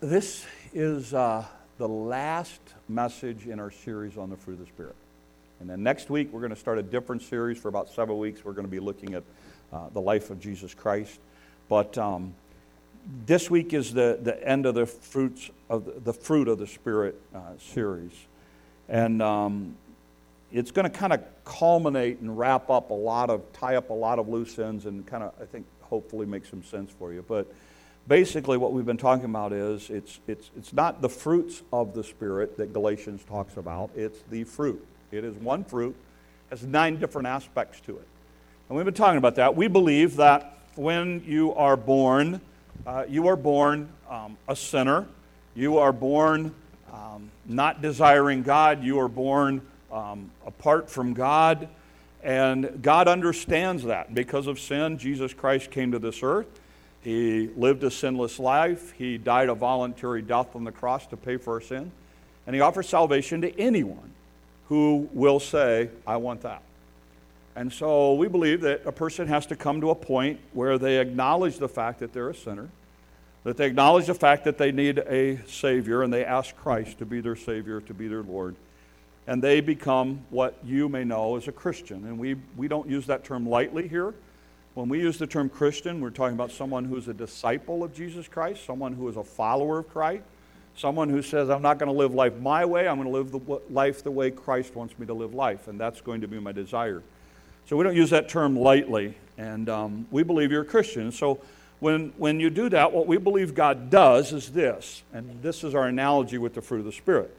this is uh, the last message in our series on the fruit of the Spirit. And then next week, we're going to start a different series for about several weeks. We're going to be looking at uh, the life of Jesus Christ. But um, this week is the, the end of the fruits of the, the fruit of the Spirit uh, series. And um, it's going to kind of culminate and wrap up a lot of, tie up a lot of loose ends and kind of, I think, hopefully make some sense for you. But basically what we've been talking about is it's, it's, it's not the fruits of the Spirit that Galatians talks about, it's the fruit. It is one fruit, has nine different aspects to it. And we've been talking about that. We believe that when you are born, uh, you are born um, a sinner. You are born um, not desiring God. You are born um, apart from God. And God understands that. Because of sin, Jesus Christ came to this earth. He lived a sinless life. He died a voluntary death on the cross to pay for our sin. And He offers salvation to anyone who will say, I want that. And so we believe that a person has to come to a point where they acknowledge the fact that they're a sinner, that they acknowledge the fact that they need a Savior, and they ask Christ to be their Savior, to be their Lord. And they become what you may know as a Christian. And we, we don't use that term lightly here. When we use the term Christian, we're talking about someone who's a disciple of Jesus Christ, someone who is a follower of Christ, someone who says, I'm not going to live life my way, I'm going to live the, life the way Christ wants me to live life, and that's going to be my desire. So we don't use that term lightly, and um, we believe you're a Christian. So when, when you do that, what we believe God does is this, and this is our analogy with the fruit of the Spirit.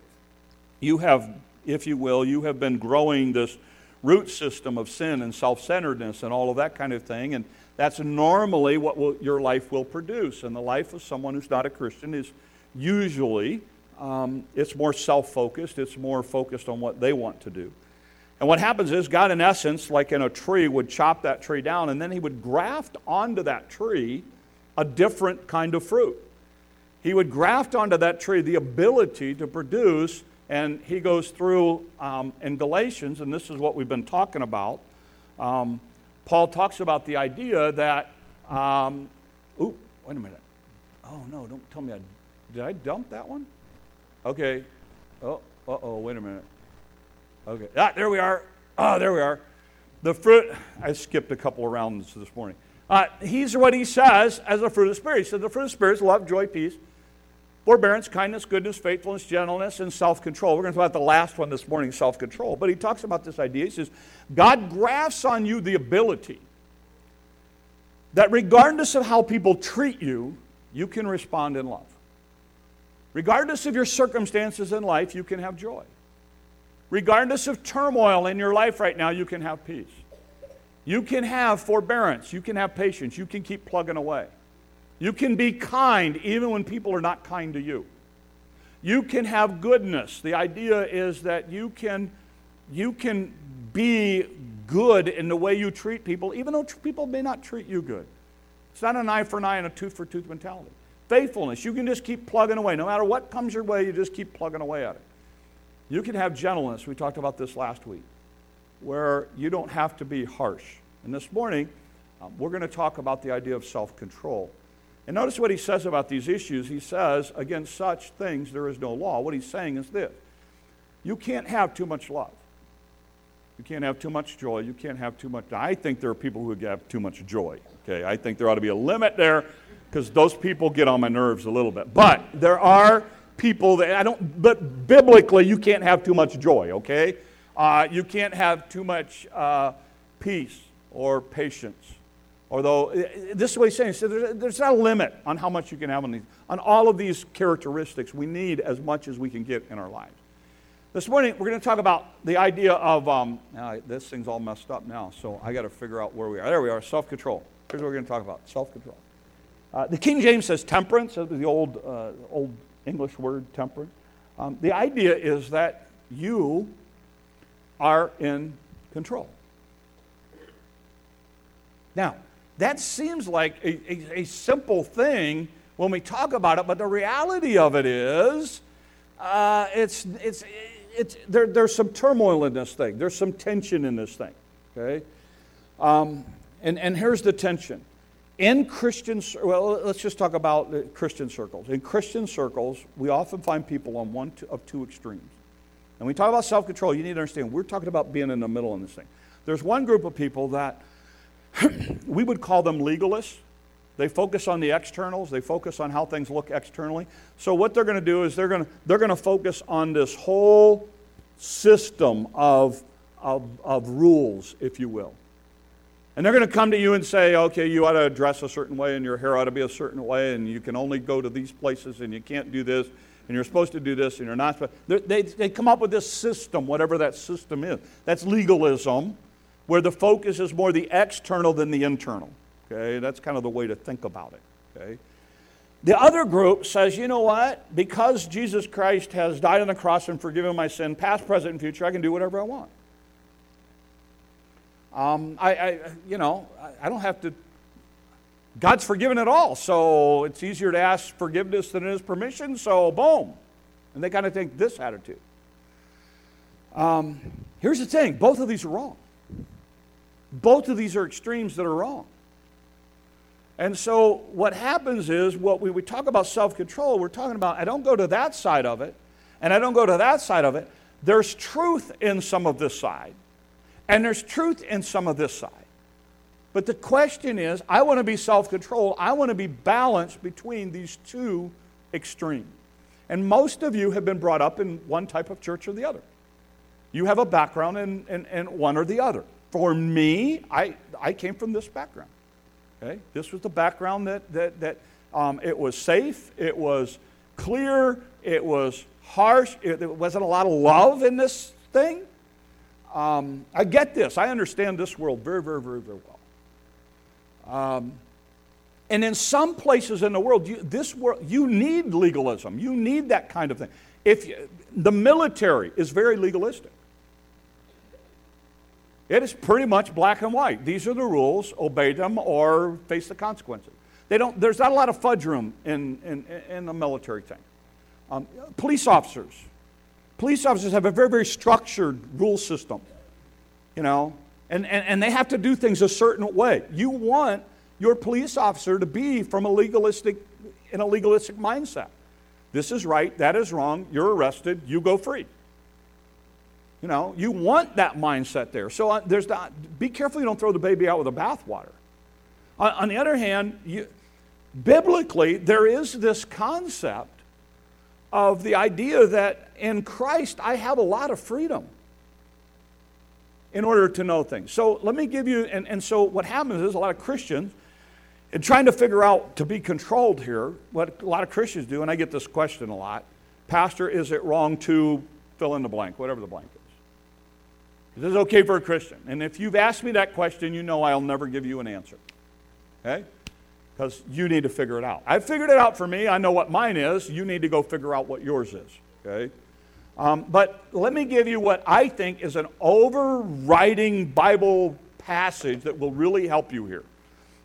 You have, if you will, you have been growing this root system of sin and self centeredness and all of that kind of thing. And that's normally what will, your life will produce. And the life of someone who's not a Christian is usually um, it's more self focused, it's more focused on what they want to do. And what happens is, God, in essence, like in a tree, would chop that tree down and then he would graft onto that tree a different kind of fruit. He would graft onto that tree the ability to produce and he goes through um, in Galatians, and this is what we've been talking about. Um, Paul talks about the idea that, um, wait a minute. Oh, no, don't tell me I, did I dump that one? Okay. Oh, uh oh, wait a minute. Okay. Ah, there we are. Ah, there we are. The fruit, I skipped a couple of rounds this morning. Uh, he's what he says as a fruit of the Spirit. He says the fruit of the Spirit is love, joy, peace, forbearance, kindness, goodness, faithfulness, gentleness, and self control. We're going to talk about the last one this morning, self control. But he talks about this idea. He says, God grafts on you the ability that regardless of how people treat you, you can respond in love. Regardless of your circumstances in life, you can have joy. Regardless of turmoil in your life right now, you can have peace. You can have forbearance. You can have patience. You can keep plugging away. You can be kind even when people are not kind to you. You can have goodness. The idea is that you can, you can be good in the way you treat people, even though people may not treat you good. It's not an eye for an eye and a tooth for tooth mentality. Faithfulness, you can just keep plugging away. No matter what comes your way, you just keep plugging away at it. You can have gentleness. We talked about this last week, where you don't have to be harsh. And this morning, um, we're going to talk about the idea of self control. And notice what he says about these issues. He says, against such things there is no law. What he's saying is this you can't have too much love. You can't have too much joy. You can't have too much. I think there are people who have too much joy. Okay, I think there ought to be a limit there because those people get on my nerves a little bit. But there are people that I don't. But biblically, you can't have too much joy. Okay, uh, you can't have too much uh, peace or patience Although, this is what he's saying. Said, there's, there's not a limit on how much you can have on, these, on all of these characteristics. We need as much as we can get in our lives. This morning, we're going to talk about the idea of um, uh, this thing's all messed up now, so I got to figure out where we are. There we are, self control. Here's what we're going to talk about self control. Uh, the King James says temperance, the old, uh, old English word temperance. Um, the idea is that you are in control. Now, that seems like a, a, a, simple thing when we talk about it, but the reality of it is uh, it's, it's, it's, there, there's some turmoil in this thing, there's some tension in this thing. Okay? Um, and, and here's the tension in Christian, well, let's just talk about Christian circles. In Christian circles, we often find people on one of two extremes. And we talk about self control, you need to understand we're talking about being in the middle in this thing. There's one group of people that we would call them legalists. They focus on the externals, they focus on how things look externally. So, what they're going to do is they're going to, they're going to focus on this whole system of, of, of rules, if you will. And they're going to come to you and say, okay, you ought to dress a certain way and your hair ought to be a certain way and you can only go to these places and you can't do this and you're supposed to do this and you're not. They, they come up with this system, whatever that system is. That's legalism, where the focus is more the external than the internal. Okay, that's kind of the way to think about it. Okay. The other group says, you know what? Because Jesus Christ has died on the cross and forgiven my sin, past, present, and future, I can do whatever I want. Um, I, I, you know, I don't have to. God's forgiven it all, so it's easier to ask forgiveness than it is permission. So boom, and they kind of take this attitude. Um, here's the thing: both of these are wrong. Both of these are extremes that are wrong. And so what happens is what we, we talk about self-control, we're talking about I don't go to that side of it, and I don't go to that side of it. There's truth in some of this side. And there's truth in some of this side. But the question is I want to be self controlled, I want to be balanced between these two extremes. And most of you have been brought up in one type of church or the other. You have a background in, in, in one or the other. For me, I, I came from this background. Okay? This was the background that, that, that um, it was safe, it was clear, it was harsh, it, there wasn't a lot of love in this thing. Um, I get this. I understand this world very, very, very, very well. Um, and in some places in the world, you, this world, you need legalism. You need that kind of thing. If you, the military is very legalistic, it is pretty much black and white. These are the rules. Obey them or face the consequences. They don't. There's not a lot of fudge room in in, in the military thing. Um, police officers, Police officers have a very, very structured rule system, you know, and, and, and they have to do things a certain way. You want your police officer to be from a legalistic, in a legalistic mindset. This is right, that is wrong, you're arrested, you go free. You know, you want that mindset there. So uh, there's that. Be careful you don't throw the baby out with the bathwater. On, on the other hand, you, biblically, there is this concept of the idea that in Christ I have a lot of freedom in order to know things. So let me give you, and, and so what happens is a lot of Christians, in trying to figure out to be controlled here, what a lot of Christians do, and I get this question a lot Pastor, is it wrong to fill in the blank, whatever the blank is? Is this okay for a Christian? And if you've asked me that question, you know I'll never give you an answer. Okay? because you need to figure it out. I've figured it out for me. I know what mine is. You need to go figure out what yours is. Okay? Um, but let me give you what I think is an overriding Bible passage that will really help you here.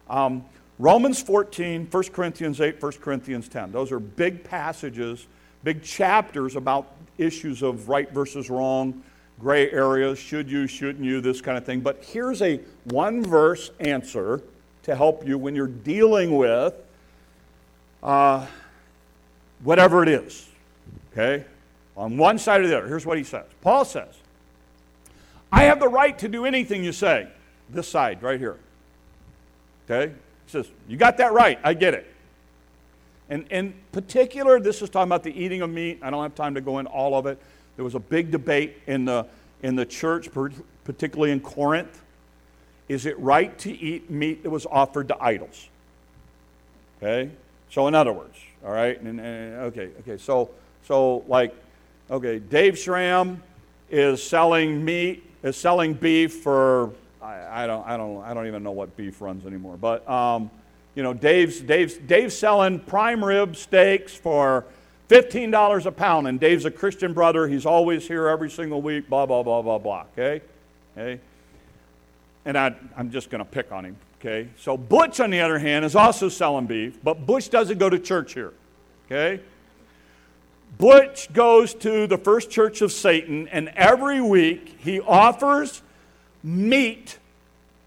Um, Romans 14, 1 Corinthians 8, 1 Corinthians 10. Those are big passages, big chapters about issues of right versus wrong, gray areas, should you, shouldn't you, this kind of thing. But here's a one verse answer to help you when you're dealing with uh, whatever it is. Okay? On one side or the other. Here's what he says Paul says, I have the right to do anything you say. This side, right here. Okay? He says, You got that right. I get it. And in particular, this is talking about the eating of meat. I don't have time to go into all of it. There was a big debate in the, in the church, particularly in Corinth, is it right to eat meat that was offered to idols? Okay? So, in other words, all right? And, and, okay, okay. So, so, like, okay, Dave Schramm is selling meat, is selling beef for, I, I, don't, I, don't, I don't even know what beef runs anymore. But, um, you know, Dave's, Dave's, Dave's selling prime rib steaks for $15 a pound, and Dave's a Christian brother. He's always here every single week, blah, blah, blah, blah, blah. Okay? Okay? and I, am just going to pick on him, okay? So Butch, on the other hand, is also selling beef, but Butch doesn't go to church here, okay? Butch goes to the first church of Satan, and every week he offers meat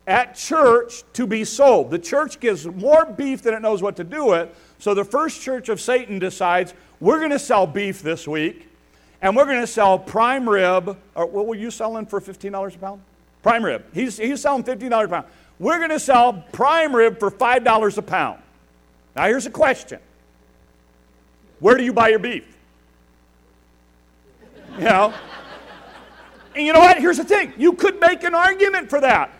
at church to be sold. The church gives more beef than it knows what to do with. So the first church of Satan decides we're going to sell beef this week, and we're going to sell prime rib. Or what were you selling for $15 a pound? Prime rib. He's, he's selling $15 a pound. We're going to sell prime rib for $5 a pound. Now, here's a question Where do you buy your beef? You know? And you know what? Here's the thing you could make an argument for that.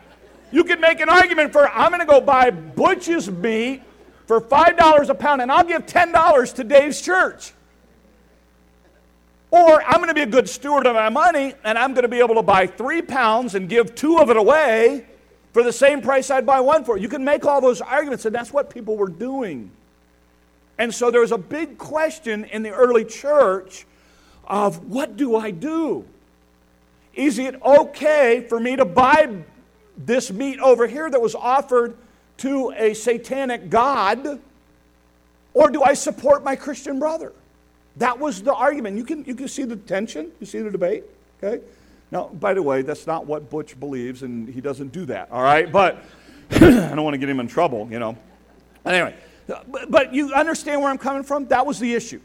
You could make an argument for I'm going to go buy Butch's meat for $5 a pound and I'll give $10 to Dave's church. Or I'm going to be a good steward of my money and I'm going to be able to buy three pounds and give two of it away for the same price I'd buy one for. You can make all those arguments, and that's what people were doing. And so there was a big question in the early church of what do I do? Is it okay for me to buy this meat over here that was offered to a satanic god? Or do I support my Christian brother? That was the argument. You can, you can see the tension, you see the debate, okay? Now, by the way, that's not what Butch believes, and he doesn't do that, all right? But I don't want to get him in trouble, you know. Anyway, but, but you understand where I'm coming from? That was the issue,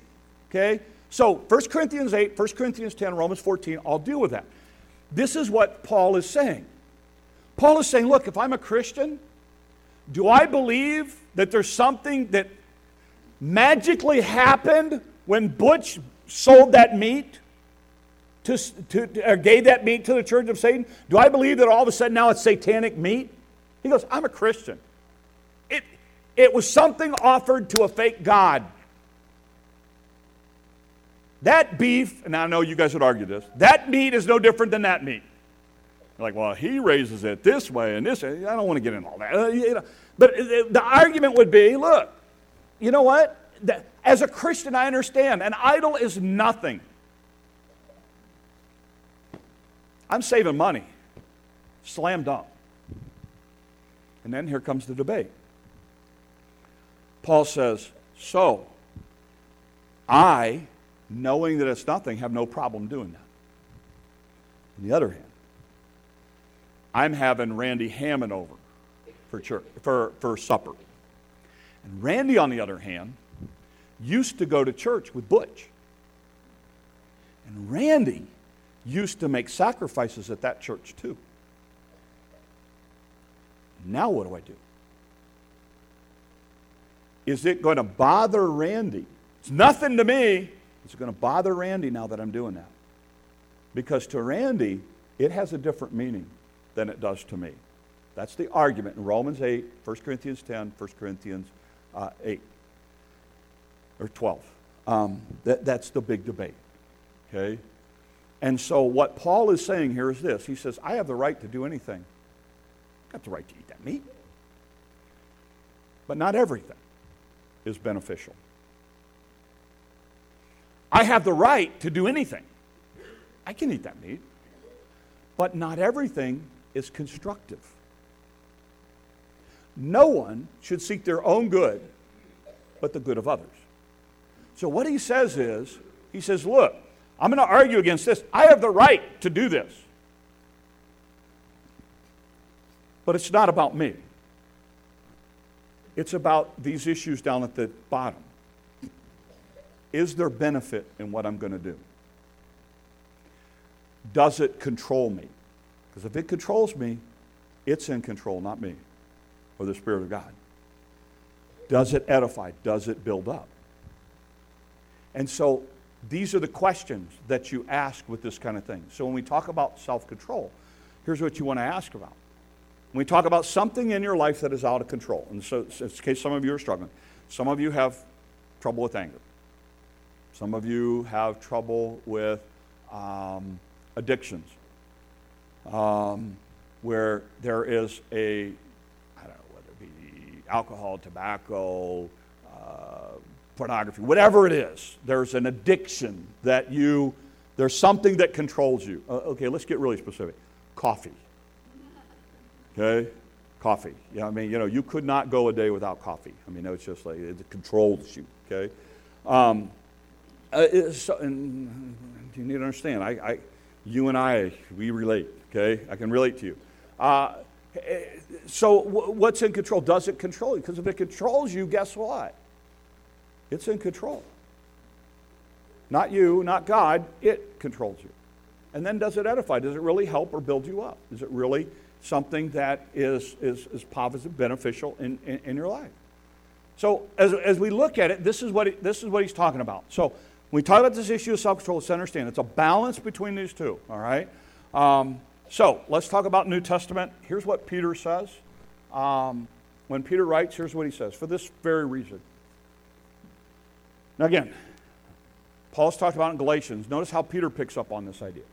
okay? So 1 Corinthians 8, 1 Corinthians 10, Romans 14, I'll deal with that. This is what Paul is saying. Paul is saying, look, if I'm a Christian, do I believe that there's something that magically happened when Butch sold that meat? To, to, or gave that meat to the church of Satan? Do I believe that all of a sudden now it's satanic meat? He goes, I'm a Christian. It, it was something offered to a fake God. That beef, and I know you guys would argue this, that meat is no different than that meat. You're like, well, he raises it this way and this. I don't want to get into all that. Uh, you know, but the argument would be look, you know what? As a Christian, I understand an idol is nothing. I'm saving money. Slam dunk. And then here comes the debate. Paul says, So, I knowing that it's nothing, have no problem doing that. On the other hand, I'm having Randy Hammond over for, church, for, for supper. And Randy, on the other hand, used to go to church with Butch. And Randy used to make sacrifices at that church too. Now, what do I do? Is it going to bother Randy? It's nothing to me it's going to bother Randy now that I'm doing that. Because to Randy, it has a different meaning than it does to me. That's the argument in Romans 8, 1 Corinthians 10, 1 Corinthians uh, 8 or 12. Um, that, that's the big debate. Okay? And so what Paul is saying here is this He says, I have the right to do anything. I've got the right to eat that meat. But not everything is beneficial. I have the right to do anything. I can eat that meat. But not everything is constructive. No one should seek their own good, but the good of others. So, what he says is, he says, Look, I'm going to argue against this. I have the right to do this. But it's not about me, it's about these issues down at the bottom. Is there benefit in what I'm going to do? Does it control me? Because if it controls me, it's in control, not me or the Spirit of God. Does it edify? Does it build up? And so these are the questions that you ask with this kind of thing. So when we talk about self control, here's what you want to ask about. When we talk about something in your life that is out of control, and so in case some of you are struggling, some of you have trouble with anger. Some of you have trouble with um, addictions, um, where there is a, I don't know, whether it be alcohol, tobacco, uh, pornography, whatever it is, there's an addiction that you, there's something that controls you. Uh, okay, let's get really specific. Coffee. Okay? Coffee. Yeah, I mean, you know, you could not go a day without coffee. I mean, it's just like it controls you. Okay? Um, uh, so, and you need to understand, I, I, you and I, we relate, okay? I can relate to you. Uh, so, what's in control? Does it control you? Because if it controls you, guess what? It's in control. Not you, not God, it controls you. And then does it edify? Does it really help or build you up? Is it really something that is, is, is positive, beneficial in, in, in your life? So as, as we look at it, this is, what this is what he's talking about. So when we talk about this issue of self-control, let's understand it's a balance between these two, all right? Um, so let's talk about New Testament. Here's what Peter says. Um, when Peter writes, here's what he says, for this very reason. Now again, Paul's talked about in Galatians. Notice how Peter picks up on this idea.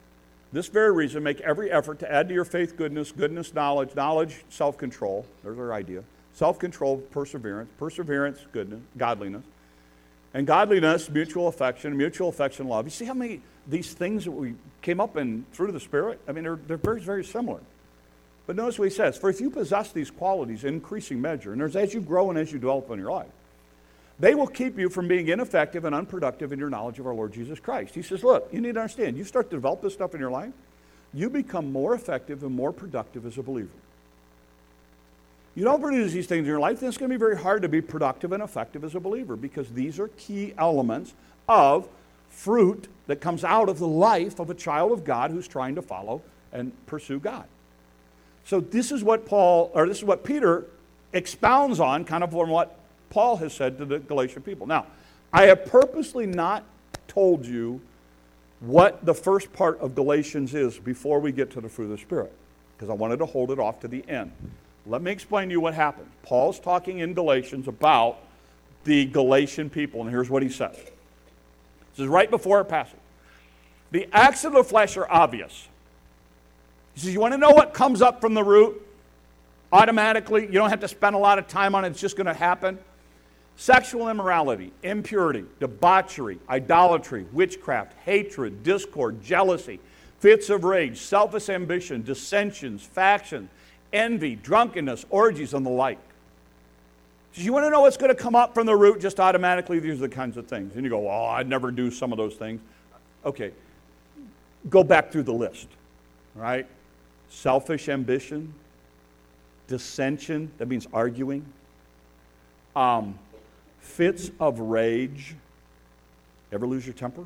This very reason, make every effort to add to your faith goodness, goodness, knowledge, knowledge, self control. There's our idea. Self control, perseverance, perseverance, goodness, godliness. And godliness, mutual affection, mutual affection, love. You see how many these things that we came up in through the Spirit? I mean, they're, they're very, very similar. But notice what he says For if you possess these qualities in increasing measure, and there's as you grow and as you develop in your life, they will keep you from being ineffective and unproductive in your knowledge of our Lord Jesus Christ. He says, Look, you need to understand, you start to develop this stuff in your life, you become more effective and more productive as a believer. You don't produce these things in your life, then it's going to be very hard to be productive and effective as a believer because these are key elements of fruit that comes out of the life of a child of God who's trying to follow and pursue God. So this is what Paul, or this is what Peter expounds on, kind of from what Paul has said to the Galatian people. Now, I have purposely not told you what the first part of Galatians is before we get to the fruit of the Spirit, because I wanted to hold it off to the end. Let me explain to you what happened. Paul's talking in Galatians about the Galatian people, and here's what he says. This is right before our passage. The acts of the flesh are obvious. He says, You want to know what comes up from the root? Automatically, you don't have to spend a lot of time on it, it's just going to happen sexual immorality, impurity, debauchery, idolatry, witchcraft, hatred, discord, jealousy, fits of rage, selfish ambition, dissensions, factions, envy, drunkenness, orgies, and the like. So you want to know what's going to come up from the root just automatically? These are the kinds of things. And you go, well, I'd never do some of those things. Okay, go back through the list, right? Selfish ambition, dissension, that means arguing. Um, fits of rage. Ever lose your temper?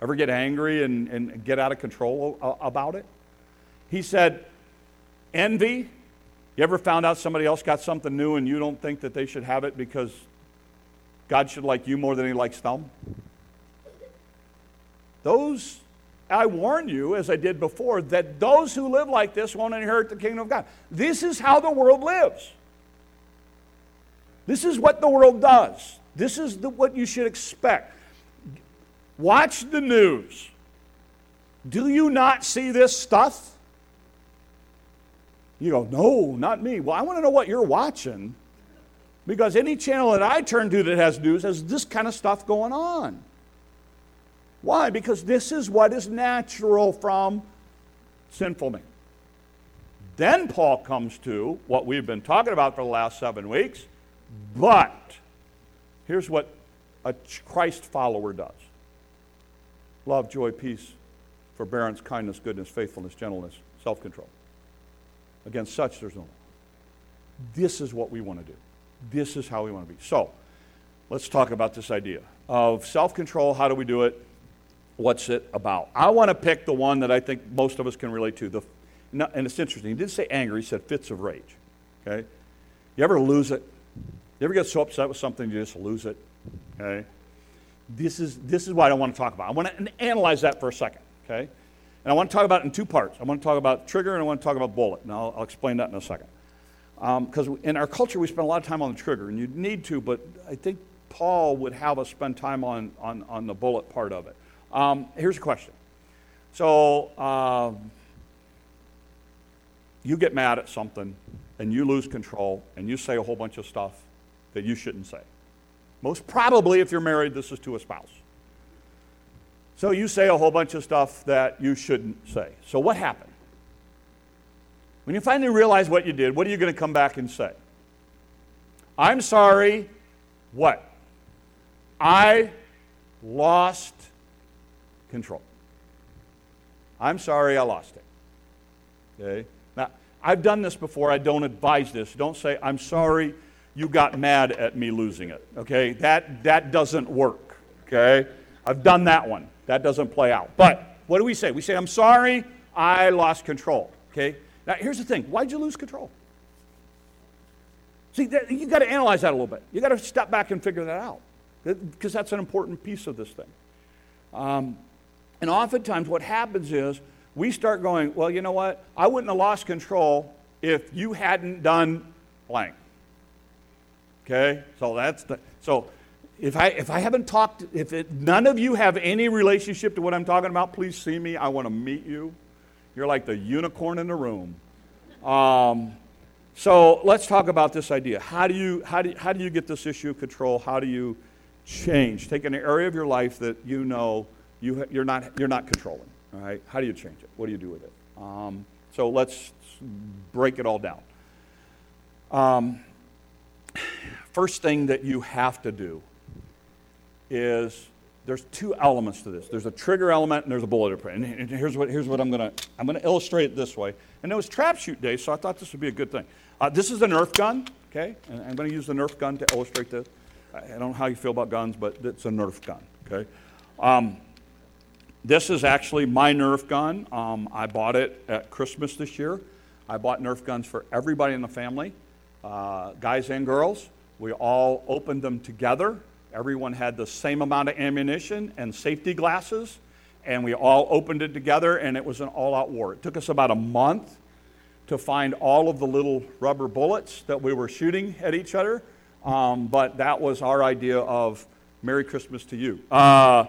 Ever get angry and, and get out of control about it? He said, envy. You ever found out somebody else got something new and you don't think that they should have it because God should like you more than he likes them? Those, I warn you, as I did before, that those who live like this won't inherit the kingdom of God. This is how the world lives. This is what the world does. This is the, what you should expect. Watch the news. Do you not see this stuff? You go, no, not me. Well, I want to know what you're watching because any channel that I turn to that has news has this kind of stuff going on. Why? Because this is what is natural from sinful man. Then Paul comes to what we've been talking about for the last seven weeks but here's what a Christ follower does love, joy, peace, forbearance, kindness, goodness, faithfulness, gentleness, self control. Against such, there's no law. This is what we want to do. This is how we want to be. So, let's talk about this idea of self control. How do we do it? What's it about? I want to pick the one that I think most of us can relate to. The, and it's interesting. He didn't say anger, he said fits of rage. Okay? You ever lose it? You ever get so upset with something you just lose it? Okay? This is, this is what I want to talk about. I want to analyze that for a second. Okay? And I want to talk about it in two parts. I want to talk about trigger and I want to talk about bullet. And I'll, I'll explain that in a second. Because um, in our culture, we spend a lot of time on the trigger, and you need to, but I think Paul would have us spend time on, on, on the bullet part of it. Um, here's a question. So, um, you get mad at something, and you lose control, and you say a whole bunch of stuff, that you shouldn't say. Most probably, if you're married, this is to a spouse. So you say a whole bunch of stuff that you shouldn't say. So what happened? When you finally realize what you did, what are you going to come back and say? I'm sorry. What? I lost control. I'm sorry I lost it. Okay? Now, I've done this before. I don't advise this. Don't say, I'm sorry you got mad at me losing it. Okay? That, that doesn't work. Okay? I've done that one. That doesn't play out. But what do we say? We say, I'm sorry, I lost control. Okay? Now, here's the thing why'd you lose control? See, you got to analyze that a little bit. You got to step back and figure that out because that's an important piece of this thing. Um, and oftentimes, what happens is we start going, well, you know what? I wouldn't have lost control if you hadn't done blank. Okay? So that's the. So if I, if I haven't talked, if it, none of you have any relationship to what I'm talking about, please see me. I want to meet you. You're like the unicorn in the room. Um, so let's talk about this idea. How do, you, how, do how do you get this issue of control? How do you change? Take an area of your life that you know you, you're, not, you're not controlling. All right? How do you change it? What do you do with it? Um, so let's break it all down. Um, first thing that you have to do is there's two elements to this. There's a trigger element and there's a bullet. And here's what, here's what I'm going to, I'm going to illustrate it this way. And it was trap shoot day, so I thought this would be a good thing. Uh, this is a Nerf gun, okay? And I'm going to use the Nerf gun to illustrate this. I don't know how you feel about guns, but it's a Nerf gun, okay? Um, this is actually my Nerf gun. Um, I bought it at Christmas this year. I bought Nerf guns for everybody in the family, uh, guys and girls. We all opened them together Everyone had the same amount of ammunition and safety glasses, and we all opened it together, and it was an all out war. It took us about a month to find all of the little rubber bullets that we were shooting at each other, um, but that was our idea of Merry Christmas to you. Uh,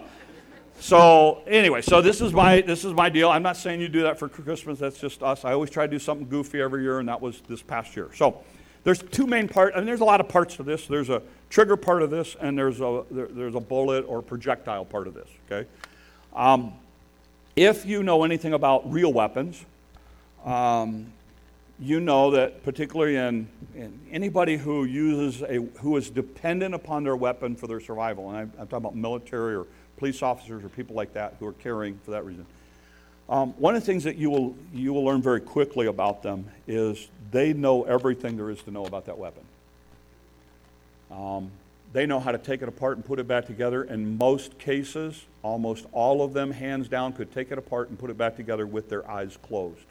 so anyway, so this is my this is my deal. I'm not saying you do that for Christmas. That's just us. I always try to do something goofy every year, and that was this past year. So there's two main parts. I mean, there's a lot of parts to this. There's a trigger part of this, and there's a, there, there's a bullet or projectile part of this, okay? Um, if you know anything about real weapons, um, you know that particularly in, in, anybody who uses a who is dependent upon their weapon for their survival, and I, I'm talking about military or police officers or people like that who are carrying for that reason. Um, one of the things that you will you will learn very quickly about them is they know everything there is to know about that weapon. Um, they know how to take it apart and put it back together. In most cases, almost all of them, hands down, could take it apart and put it back together with their eyes closed.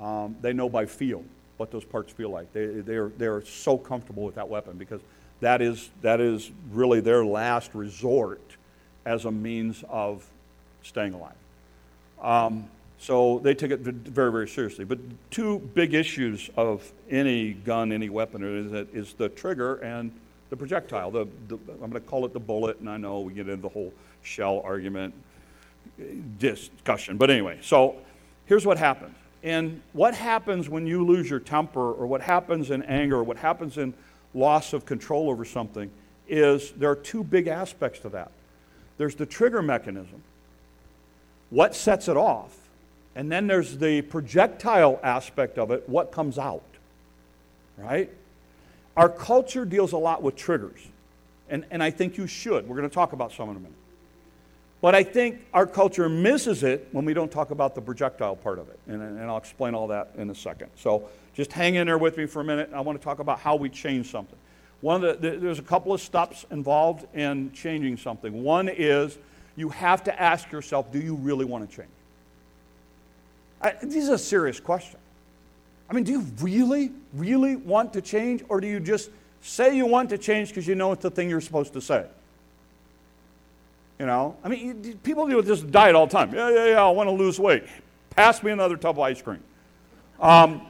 Um, they know by feel what those parts feel like. They, they're, they're so comfortable with that weapon because that is, that is really their last resort as a means of staying alive. Um, so they took it very, very seriously. But two big issues of any gun, any weapon, is, that, is the trigger and the projectile. The, the, I'm going to call it the bullet, and I know we get into the whole shell argument discussion. But anyway, so here's what happens. And what happens when you lose your temper, or what happens in anger, or what happens in loss of control over something, is there are two big aspects to that. There's the trigger mechanism. What sets it off? And then there's the projectile aspect of it, what comes out, right? Our culture deals a lot with triggers, and, and I think you should. We're going to talk about some in a minute. But I think our culture misses it when we don't talk about the projectile part of it. And, and I'll explain all that in a second. So just hang in there with me for a minute. I want to talk about how we change something. One of the, there's a couple of steps involved in changing something. One is you have to ask yourself, do you really want to change? I, this is a serious question. I mean, do you really, really want to change, or do you just say you want to change because you know it's the thing you're supposed to say? You know, I mean, people deal with this diet all the time. Yeah, yeah, yeah, I want to lose weight. Pass me another tub of ice cream. Um,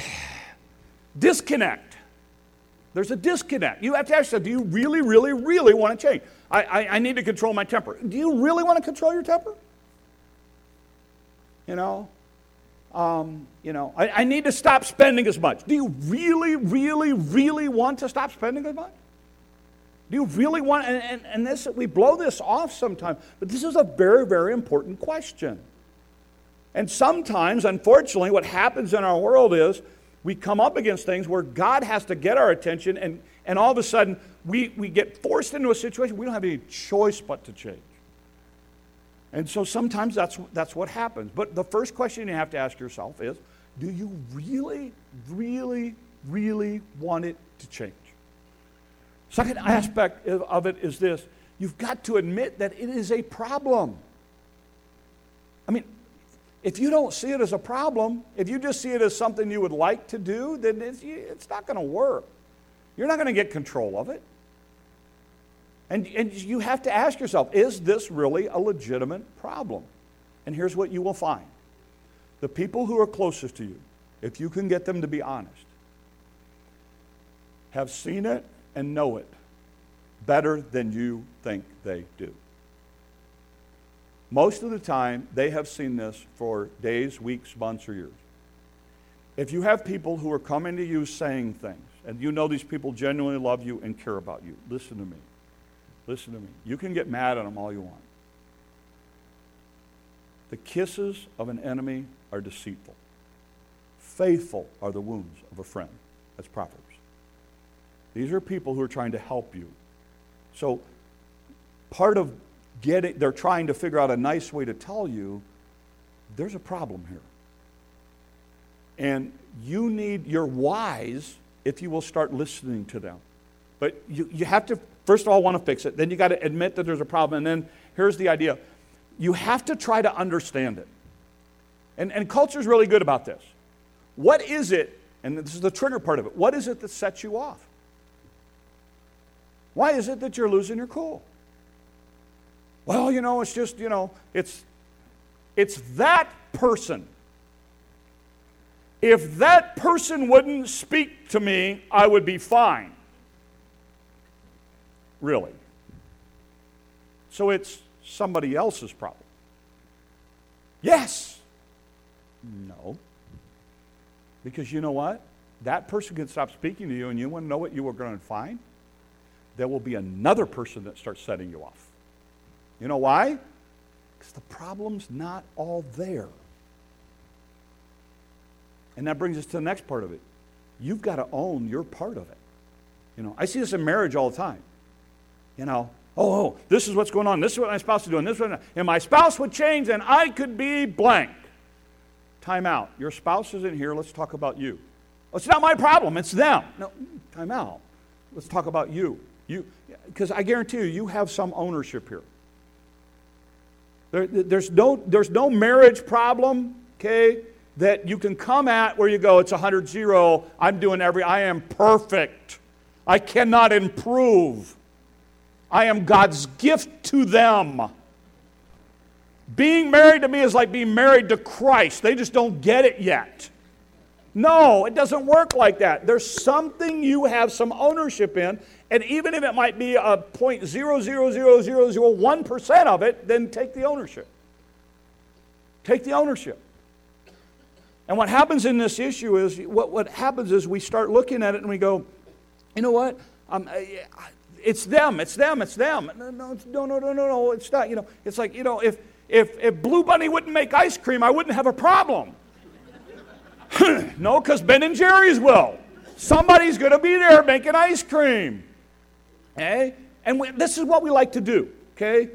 disconnect. There's a disconnect. You have to ask yourself, do you really, really, really want to change? I, I, I need to control my temper. Do you really want to control your temper? You know. Um, you know, I, I need to stop spending as much. Do you really, really, really want to stop spending as much? Do you really want, and, and, and this, we blow this off sometimes, but this is a very, very important question. And sometimes, unfortunately, what happens in our world is we come up against things where God has to get our attention, and, and all of a sudden we, we get forced into a situation we don't have any choice but to change. And so sometimes that's, that's what happens. But the first question you have to ask yourself is do you really, really, really want it to change? Second aspect of it is this you've got to admit that it is a problem. I mean, if you don't see it as a problem, if you just see it as something you would like to do, then it's, it's not going to work. You're not going to get control of it. And, and you have to ask yourself is this really a legitimate problem? And here's what you will find the people who are closest to you, if you can get them to be honest, have seen it and know it better than you think they do. Most of the time, they have seen this for days, weeks, months, or years. If you have people who are coming to you saying things, and you know these people genuinely love you and care about you, listen to me. Listen to me. You can get mad at them all you want. The kisses of an enemy are deceitful. Faithful are the wounds of a friend. That's Proverbs. These are people who are trying to help you. So, part of getting, they're trying to figure out a nice way to tell you there's a problem here. And you need, you're wise if you will start listening to them. But you, you have to, first of all, want to fix it. Then you got to admit that there's a problem. And then here's the idea you have to try to understand it. And, and culture is really good about this. What is it, and this is the trigger part of it, what is it that sets you off? Why is it that you're losing your cool? Well, you know, it's just, you know, it's it's that person. If that person wouldn't speak to me, I would be fine. Really. So it's somebody else's problem. Yes. No. Because you know what? That person can stop speaking to you, and you want to know what you are going to find? There will be another person that starts setting you off. You know why? Because the problem's not all there. And that brings us to the next part of it. You've got to own your part of it. You know, I see this in marriage all the time. You know, oh, oh, this is what's going on. This is what my spouse is doing. This is what, and my spouse would change, and I could be blank. Time out. Your spouse isn't here. Let's talk about you. Well, it's not my problem. It's them. No, time out. Let's talk about you. You, because I guarantee you, you have some ownership here. There, there's no, there's no marriage problem, okay, that you can come at where you go, it's 100 0. I'm doing every, I am perfect. I cannot improve. I am God's gift to them. Being married to me is like being married to Christ. They just don't get it yet. No, it doesn't work like that. There's something you have some ownership in, and even if it might be a 0.0000001% of it, then take the ownership. Take the ownership. And what happens in this issue is what, what happens is we start looking at it and we go, you know what? Um, it's them, it's them, it's them. No, no, no, no, no, no, it's not. You know, it's like, you know, if, if, if Blue Bunny wouldn't make ice cream, I wouldn't have a problem. no, because Ben and Jerry's will. Somebody's going to be there making ice cream. Okay? And we, this is what we like to do. Okay?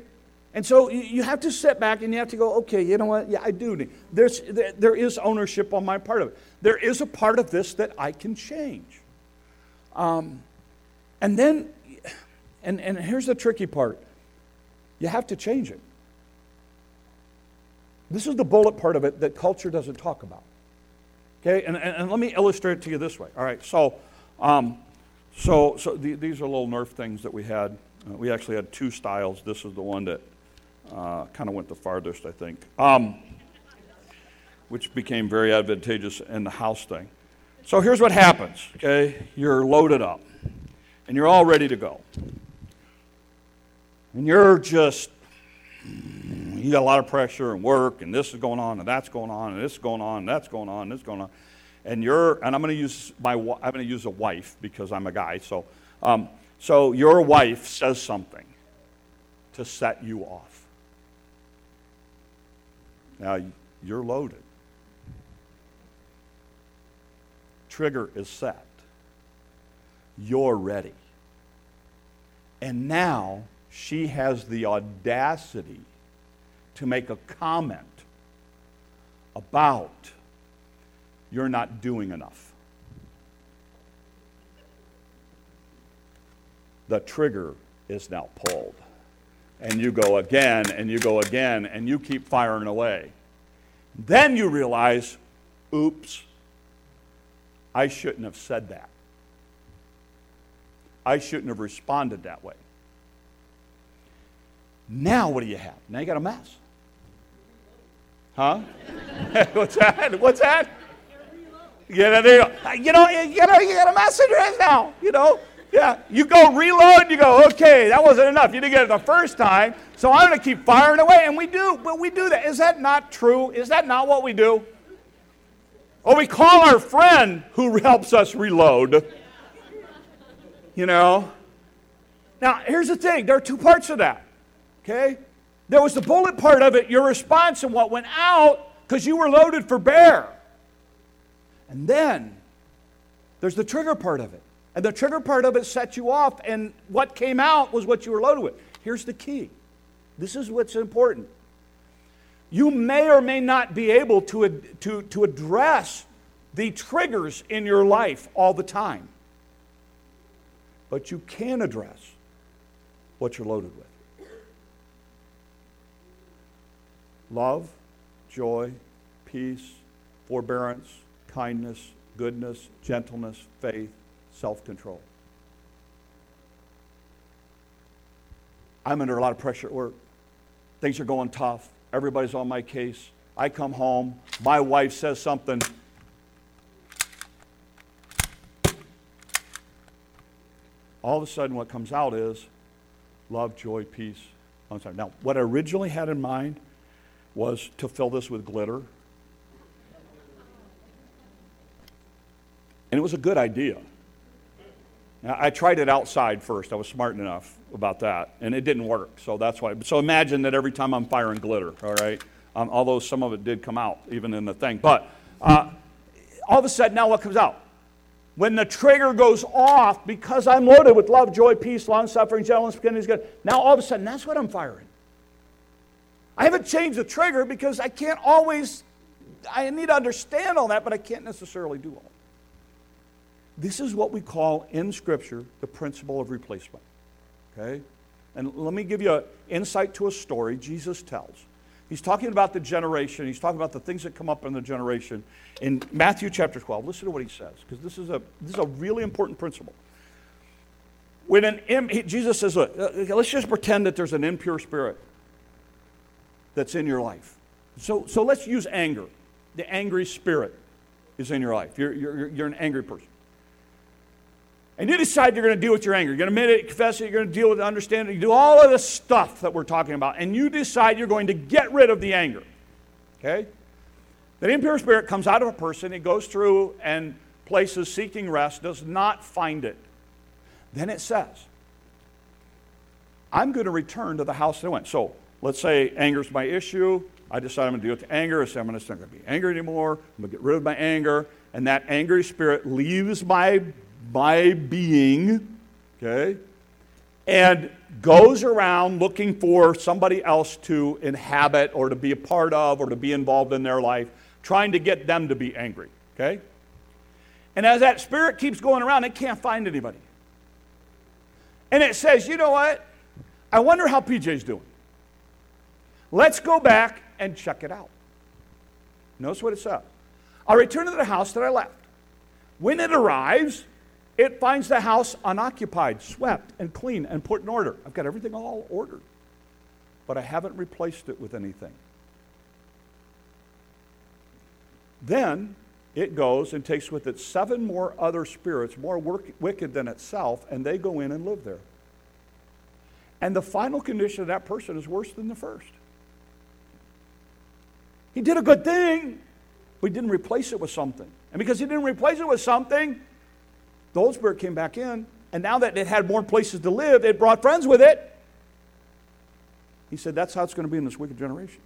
And so you have to sit back and you have to go, okay, you know what? Yeah, I do need. There's, there, there is ownership on my part of it. There is a part of this that I can change. Um, and then, and, and here's the tricky part you have to change it. This is the bullet part of it that culture doesn't talk about. Okay, and, and, and let me illustrate it to you this way. All right, so, um, so, so the, these are little Nerf things that we had. Uh, we actually had two styles. This is the one that uh, kind of went the farthest, I think, um, which became very advantageous in the house thing. So here's what happens. Okay, you're loaded up, and you're all ready to go, and you're just you got a lot of pressure and work, and this is going on, and that's going on, and this is going on, and that's going on, and this is going on. And you're, and I'm going to use my, I'm going to use a wife because I'm a guy. So, um, so your wife says something to set you off. Now you're loaded. Trigger is set. You're ready. And now she has the audacity to make a comment about you're not doing enough. The trigger is now pulled. And you go again, and you go again, and you keep firing away. Then you realize, oops, I shouldn't have said that. I shouldn't have responded that way. Now, what do you have? Now you got a mess. Huh? What's that? What's that? Yeah, there you go. You know, you, know, you got a mess in your right now. You know, yeah. You go reload. You go, okay, that wasn't enough. You didn't get it the first time, so I'm going to keep firing away. And we do, but we do that. Is that not true? Is that not what we do? Or we call our friend who helps us reload. You know. Now, here's the thing. There are two parts of that. Okay? There was the bullet part of it, your response and what went out because you were loaded for bear. And then there's the trigger part of it. And the trigger part of it set you off, and what came out was what you were loaded with. Here's the key this is what's important. You may or may not be able to, to, to address the triggers in your life all the time, but you can address what you're loaded with. Love, joy, peace, forbearance, kindness, goodness, gentleness, faith, self control. I'm under a lot of pressure at work. Things are going tough. Everybody's on my case. I come home. My wife says something. All of a sudden, what comes out is love, joy, peace. I'm sorry. Now, what I originally had in mind was to fill this with glitter. And it was a good idea. Now, I tried it outside first. I was smart enough about that, and it didn't work. So that's why. So imagine that every time I'm firing glitter, all right? Um, although some of it did come out, even in the thing. But uh, all of a sudden, now what comes out? When the trigger goes off, because I'm loaded with love, joy, peace, long suffering, gentleness, forgiveness, good. Now all of a sudden, that's what I'm firing. I haven't changed the trigger because I can't always, I need to understand all that, but I can't necessarily do all. This is what we call in Scripture the principle of replacement. Okay? And let me give you an insight to a story Jesus tells. He's talking about the generation, he's talking about the things that come up in the generation. In Matthew chapter 12, listen to what he says, because this, is a this is a really important principle. When an, Jesus says, look, uh, let's just pretend that there's an impure spirit that's in your life. So, so let's use anger. The angry spirit is in your life. You're, you're, you're an angry person. And you decide you're going to deal with your anger. You're going to admit it, confess it, you're going to deal with it, understand it. You do all of the stuff that we're talking about, and you decide you're going to get rid of the anger. Okay? The impure spirit comes out of a person, it goes through and places seeking rest, does not find it. Then it says, I'm going to return to the house that I went. So let's say anger's my issue. I decide I'm going to deal with anger. I say I'm not going to be angry anymore. I'm going to get rid of my anger. And that angry spirit leaves my, my being, okay, and goes around looking for somebody else to inhabit or to be a part of or to be involved in their life, trying to get them to be angry, okay? And as that spirit keeps going around, it can't find anybody. And it says, you know what? I wonder how PJ's doing. Let's go back and check it out. Notice what it says. I'll return to the house that I left. When it arrives, it finds the house unoccupied, swept, and clean, and put in order. I've got everything all ordered, but I haven't replaced it with anything. Then it goes and takes with it seven more other spirits, more work, wicked than itself, and they go in and live there. And the final condition of that person is worse than the first. He did a good thing, but he didn't replace it with something. And because he didn't replace it with something, the Holy Spirit came back in, and now that it had more places to live, it brought friends with it. He said, That's how it's going to be in this wicked generation.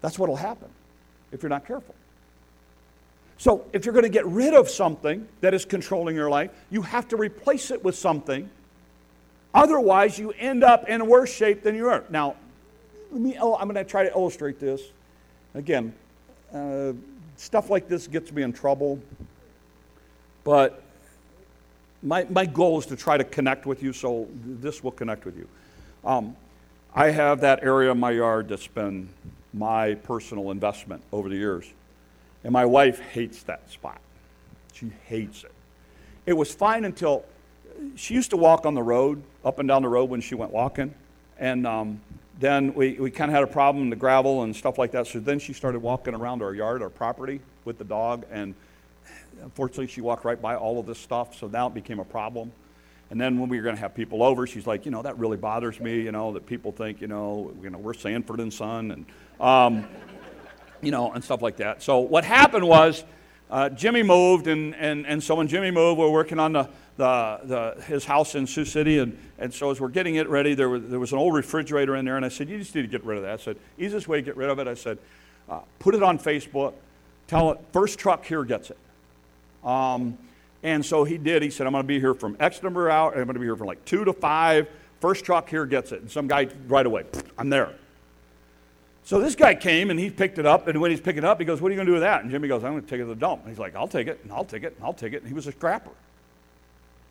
That's what will happen if you're not careful. So, if you're going to get rid of something that is controlling your life, you have to replace it with something. Otherwise, you end up in worse shape than you are. Now, let me, oh, I'm going to try to illustrate this. Again, uh, stuff like this gets me in trouble. But my, my goal is to try to connect with you, so this will connect with you. Um, I have that area of my yard that's been my personal investment over the years. And my wife hates that spot. She hates it. It was fine until she used to walk on the road, up and down the road when she went walking. And um, then we, we kind of had a problem in the gravel and stuff like that. So then she started walking around our yard, our property, with the dog. And unfortunately, she walked right by all of this stuff. So now it became a problem. And then when we were going to have people over, she's like, you know, that really bothers me, you know, that people think, you know, you know we're Sanford and Son, and, um, you know, and stuff like that. So what happened was uh, Jimmy moved, and, and, and so when Jimmy moved, we we're working on the, the, the, his house in Sioux City, and, and so as we're getting it ready, there was, there was an old refrigerator in there, and I said, you just need to get rid of that. I said, easiest way to get rid of it, I said, uh, put it on Facebook, tell it, first truck here gets it. Um, and so he did. He said, I'm going to be here from X number out. I'm going to be here from like 2 to 5. First truck here gets it. And some guy right away, I'm there. So this guy came and he picked it up. And when he's picking it up, he goes, What are you going to do with that? And Jimmy goes, I'm going to take it to the dump. And he's like, I'll take it, and I'll take it, and I'll take it. And he was a scrapper.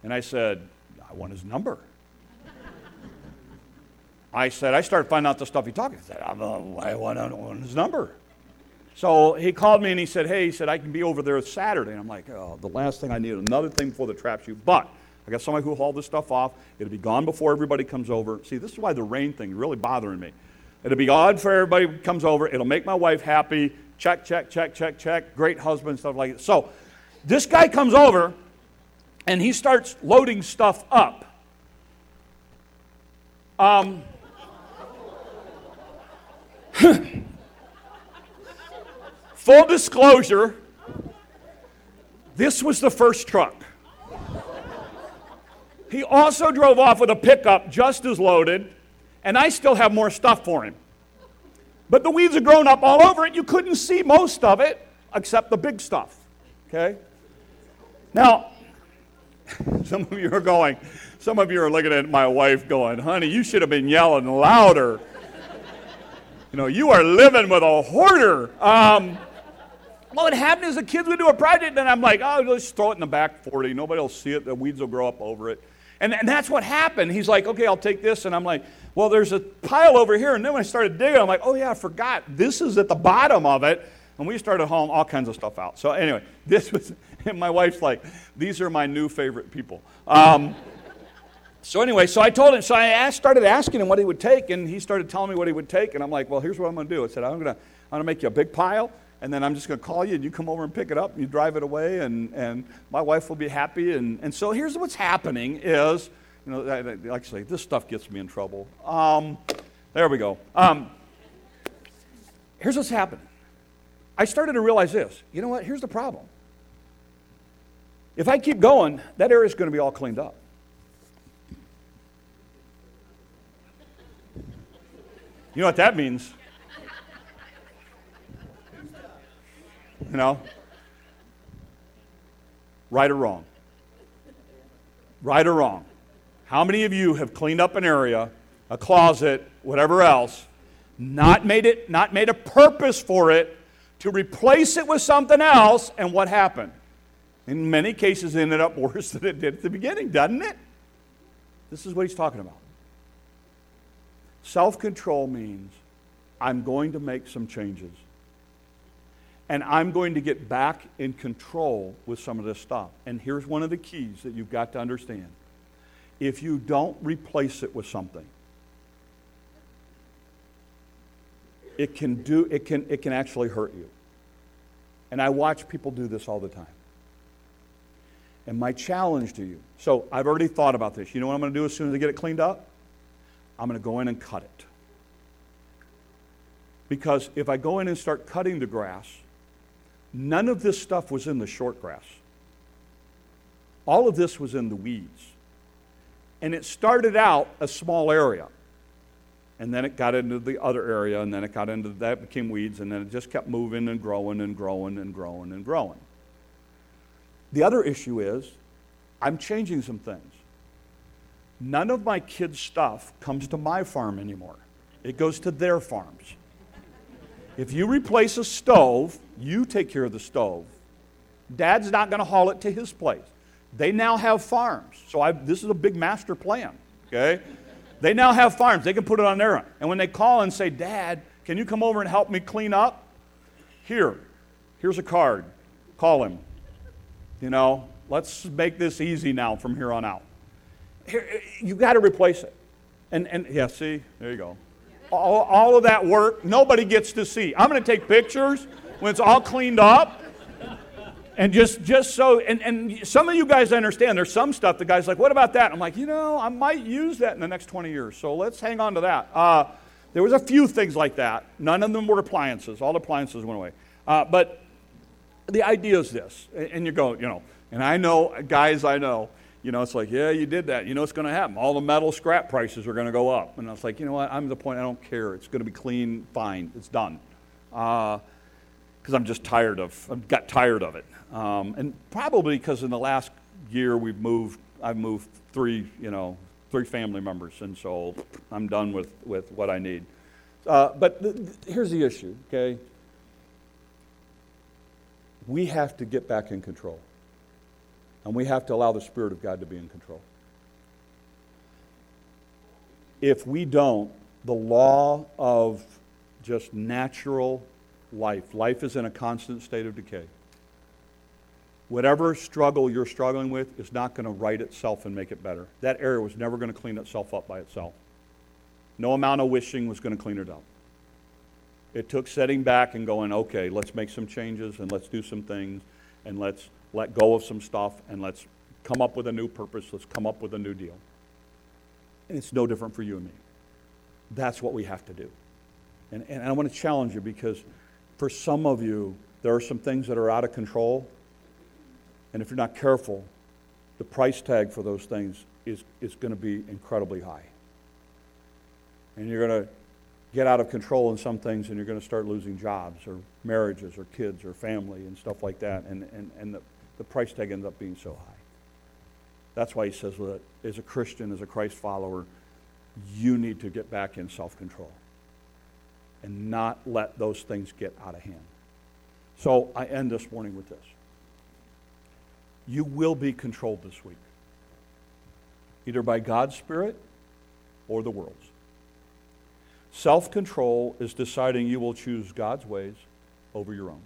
And I said, I want his number. I said, I started finding out the stuff he talked. I said, I want his number. So he called me and he said, Hey, he said, I can be over there Saturday. And I'm like, Oh, the last thing I need, another thing before the trap shoot. But I got somebody who'll haul this stuff off. It'll be gone before everybody comes over. See, this is why the rain thing really bothering me. It'll be odd for everybody who comes over. It'll make my wife happy. Check, check, check, check, check. Great husband, stuff like that. So this guy comes over and he starts loading stuff up. Um, Full disclosure, this was the first truck. He also drove off with a pickup just as loaded, and I still have more stuff for him. But the weeds had grown up all over it. You couldn't see most of it except the big stuff. Okay? Now, some of you are going, some of you are looking at my wife going, honey, you should have been yelling louder. you know, you are living with a hoarder. Um, well, what happened is the kids would do a project, and I'm like, oh, let's throw it in the back 40. Nobody will see it. The weeds will grow up over it. And, and that's what happened. He's like, okay, I'll take this. And I'm like, well, there's a pile over here. And then when I started digging, I'm like, oh, yeah, I forgot. This is at the bottom of it. And we started hauling all kinds of stuff out. So anyway, this was, and my wife's like, these are my new favorite people. Um, so anyway, so I told him, so I asked, started asking him what he would take, and he started telling me what he would take. And I'm like, well, here's what I'm going to do. I said, I'm going to I'm to make you a big pile and then I'm just going to call you and you come over and pick it up and you drive it away and, and my wife will be happy. And, and so here's what's happening is, you know, like I say, this stuff gets me in trouble. Um, there we go. Um, here's what's happening. I started to realize this. You know what? Here's the problem. If I keep going, that area is going to be all cleaned up. You know what that means? You know? Right or wrong? Right or wrong? How many of you have cleaned up an area, a closet, whatever else, not made it, not made a purpose for it, to replace it with something else, and what happened? In many cases, it ended up worse than it did at the beginning, doesn't it? This is what he's talking about. Self control means I'm going to make some changes and I'm going to get back in control with some of this stuff. And here's one of the keys that you've got to understand if you don't replace it with something, it can do it can it can actually hurt you and i watch people do this all the time and my challenge to you so i've already thought about this you know what i'm going to do as soon as i get it cleaned up i'm going to go in and cut it because if i go in and start cutting the grass None of this stuff was in the short grass. All of this was in the weeds. And it started out a small area. And then it got into the other area, and then it got into that became weeds, and then it just kept moving and growing and growing and growing and growing. The other issue is I'm changing some things. None of my kids' stuff comes to my farm anymore. It goes to their farms. If you replace a stove, you take care of the stove. Dad's not going to haul it to his place. They now have farms. So I, this is a big master plan, okay? They now have farms. They can put it on their own. And when they call and say, Dad, can you come over and help me clean up? Here, here's a card. Call him. You know, let's make this easy now from here on out. Here, you got to replace it. And, and yeah, see, there you go. All, all of that work, nobody gets to see. I'm going to take pictures when it's all cleaned up. And just, just so, and, and some of you guys understand, there's some stuff the guy's like, what about that? I'm like, you know, I might use that in the next 20 years, so let's hang on to that. Uh, there was a few things like that. None of them were appliances. All the appliances went away. Uh, but the idea is this, and you go, you know, and I know, guys I know, you know, it's like, yeah, you did that. You know what's going to happen. All the metal scrap prices are going to go up. And I was like, you know what? I'm at the point I don't care. It's going to be clean, fine. It's done. Because uh, I'm just tired of, I've got tired of it. Um, and probably because in the last year we've moved, I've moved three, you know, three family members. And so I'm done with, with what I need. Uh, but th- th- here's the issue, okay? We have to get back in control. And we have to allow the Spirit of God to be in control. If we don't, the law of just natural life, life is in a constant state of decay. Whatever struggle you're struggling with is not going to right itself and make it better. That area was never going to clean itself up by itself. No amount of wishing was going to clean it up. It took setting back and going, okay, let's make some changes and let's do some things and let's let go of some stuff, and let's come up with a new purpose. Let's come up with a new deal. And it's no different for you and me. That's what we have to do. And, and I want to challenge you because for some of you, there are some things that are out of control. And if you're not careful, the price tag for those things is, is going to be incredibly high. And you're going to get out of control in some things and you're going to start losing jobs or marriages or kids or family and stuff like that. And, and, and the, the price tag ends up being so high. That's why he says that as a Christian, as a Christ follower, you need to get back in self control and not let those things get out of hand. So I end this morning with this. You will be controlled this week, either by God's Spirit or the world's. Self control is deciding you will choose God's ways over your own.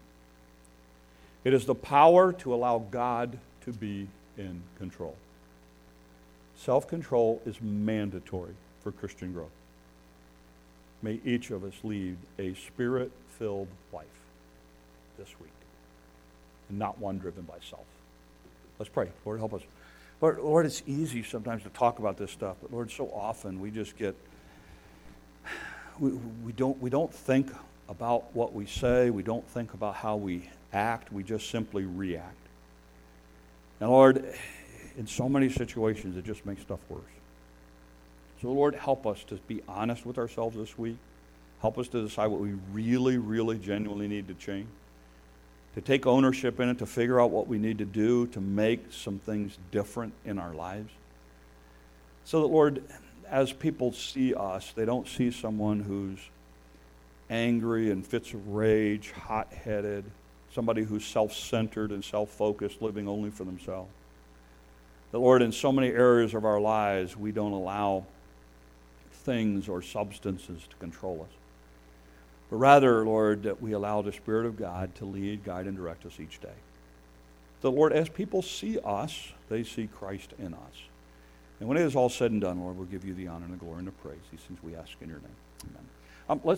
It is the power to allow God to be in control. Self control is mandatory for Christian growth. May each of us lead a spirit filled life this week, and not one driven by self. Let's pray. Lord, help us. Lord, Lord, it's easy sometimes to talk about this stuff, but Lord, so often we just get, we, don't, we don't think about what we say, we don't think about how we act, we just simply react. And Lord, in so many situations, it just makes stuff worse. So, Lord, help us to be honest with ourselves this week. Help us to decide what we really, really, genuinely need to change. To take ownership in it, to figure out what we need to do to make some things different in our lives. So that, Lord, as people see us, they don't see someone who's angry and fits of rage, hot headed, somebody who's self centered and self focused, living only for themselves. The Lord, in so many areas of our lives, we don't allow things or substances to control us. But rather, Lord, that we allow the Spirit of God to lead, guide, and direct us each day. The Lord, as people see us, they see Christ in us. And when it is all said and done, Lord, we'll give you the honor and the glory and the praise. These things we ask in your name. Amen. Um, let's